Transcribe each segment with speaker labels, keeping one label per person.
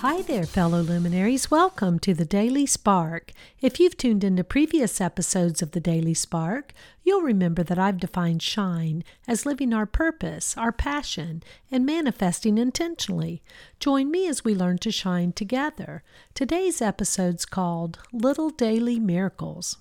Speaker 1: Hi there, fellow luminaries. Welcome to the Daily Spark. If you've tuned into previous episodes of the Daily Spark, you'll remember that I've defined shine as living our purpose, our passion, and manifesting intentionally. Join me as we learn to shine together. Today's episode's called Little Daily Miracles.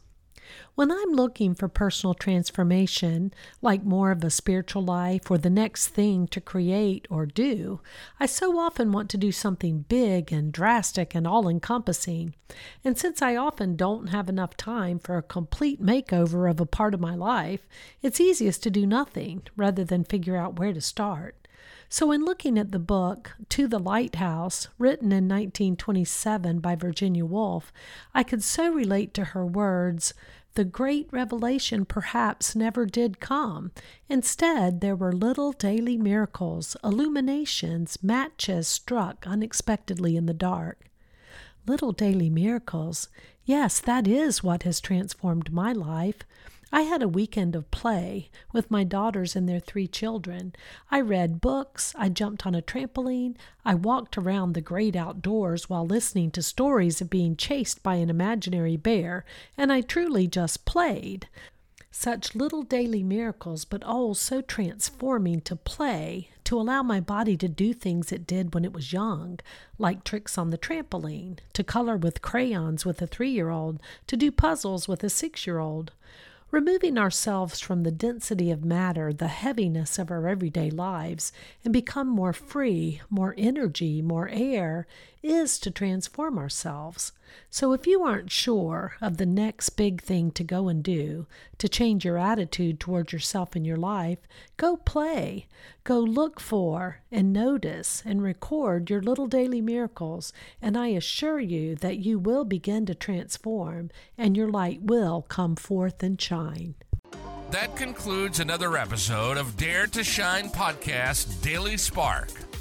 Speaker 1: When I'm looking for personal transformation, like more of a spiritual life or the next thing to create or do, I so often want to do something big and drastic and all encompassing. And since I often don't have enough time for a complete makeover of a part of my life, it's easiest to do nothing rather than figure out where to start. So, in looking at the book To the Lighthouse, written in 1927 by Virginia Woolf, I could so relate to her words the great revelation perhaps never did come. Instead, there were little daily miracles, illuminations, matches struck unexpectedly in the dark. Little daily miracles. Yes, that is what has transformed my life. I had a weekend of play with my daughters and their three children. I read books, I jumped on a trampoline, I walked around the great outdoors while listening to stories of being chased by an imaginary bear, and I truly just played. Such little daily miracles, but oh, so transforming to play, to allow my body to do things it did when it was young, like tricks on the trampoline, to color with crayons with a three year old, to do puzzles with a six year old. Removing ourselves from the density of matter, the heaviness of our everyday lives, and become more free, more energy, more air, is to transform ourselves. So if you aren't sure of the next big thing to go and do, to change your attitude towards yourself and your life, go play. Go look for and notice and record your little daily miracles, and I assure you that you will begin to transform and your light will come forth and shine.
Speaker 2: That concludes another episode of Dare to Shine Podcast Daily Spark.